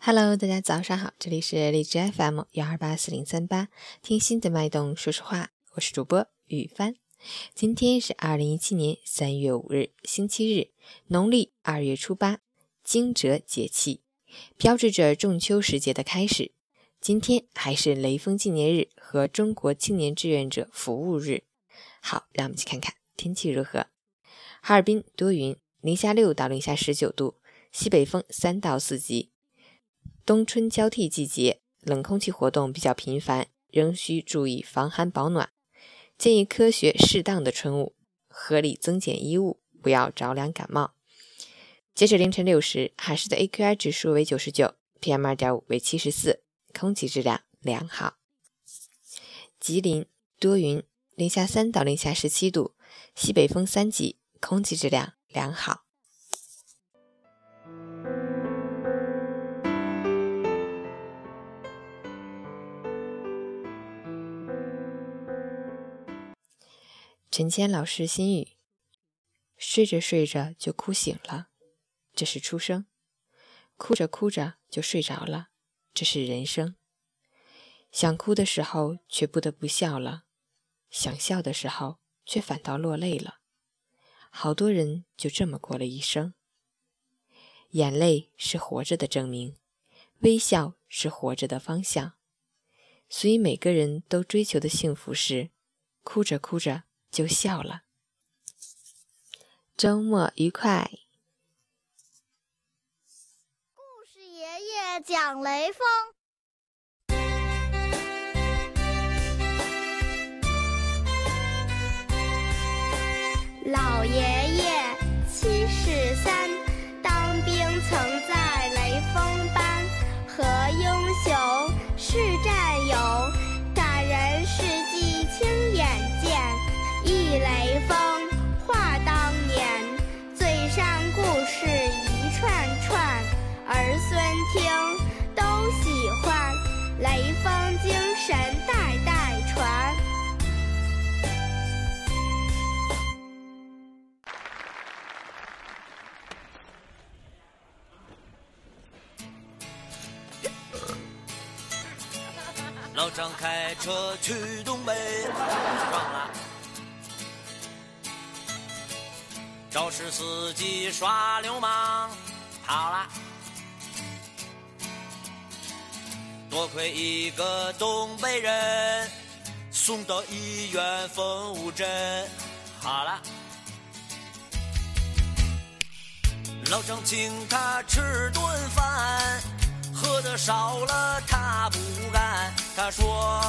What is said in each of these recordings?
Hello，大家早上好，这里是荔枝 FM 幺二八四零三八，听心的脉动说实话，我是主播雨帆。今天是二零一七年三月五日，星期日，农历二月初八，惊蛰节气，标志着仲秋时节的开始。今天还是雷锋纪念日和中国青年志愿者服务日。好，让我们去看看天气如何。哈尔滨多云，零下六到零下十九度，西北风三到四级。冬春交替季节，冷空气活动比较频繁，仍需注意防寒保暖。建议科学适当的春捂，合理增减衣物，不要着凉感冒。截止凌晨六时，海市的 AQI 指数为九十九，PM 二点五为七十四，空气质量良好。吉林多云，零下三到零下十七度，西北风三级，空气质量良好。陈谦老师心语：睡着睡着就哭醒了，这是出生；哭着哭着就睡着了，这是人生。想哭的时候却不得不笑了，想笑的时候却反倒落泪了。好多人就这么过了一生。眼泪是活着的证明，微笑是活着的方向。所以每个人都追求的幸福是：哭着哭着。就笑了。周末愉快。故事爷爷讲雷锋。老爷听都喜欢，雷锋精神代代传。老张开车去东北，撞了。肇事司机耍流氓，跑了。多亏一个东北人，送到医院缝五针，好了。老张请他吃顿饭，喝的少了他不干。他说：“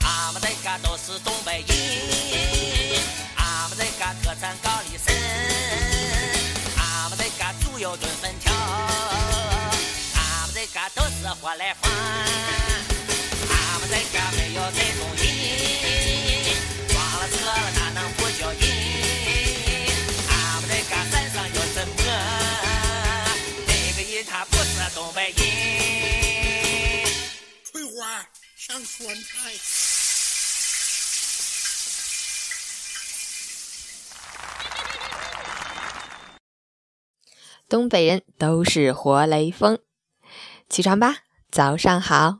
俺们这嘎都是东北人，俺们这嘎特产高丽参，俺们这嘎猪油炖粉条，活来饭，俺们这个没有这种人，撞了车了哪能不叫人？俺们这个山上有什么？这个人他不是东北人。翠花上酸菜。东北人都是活雷锋，起床吧，早上好。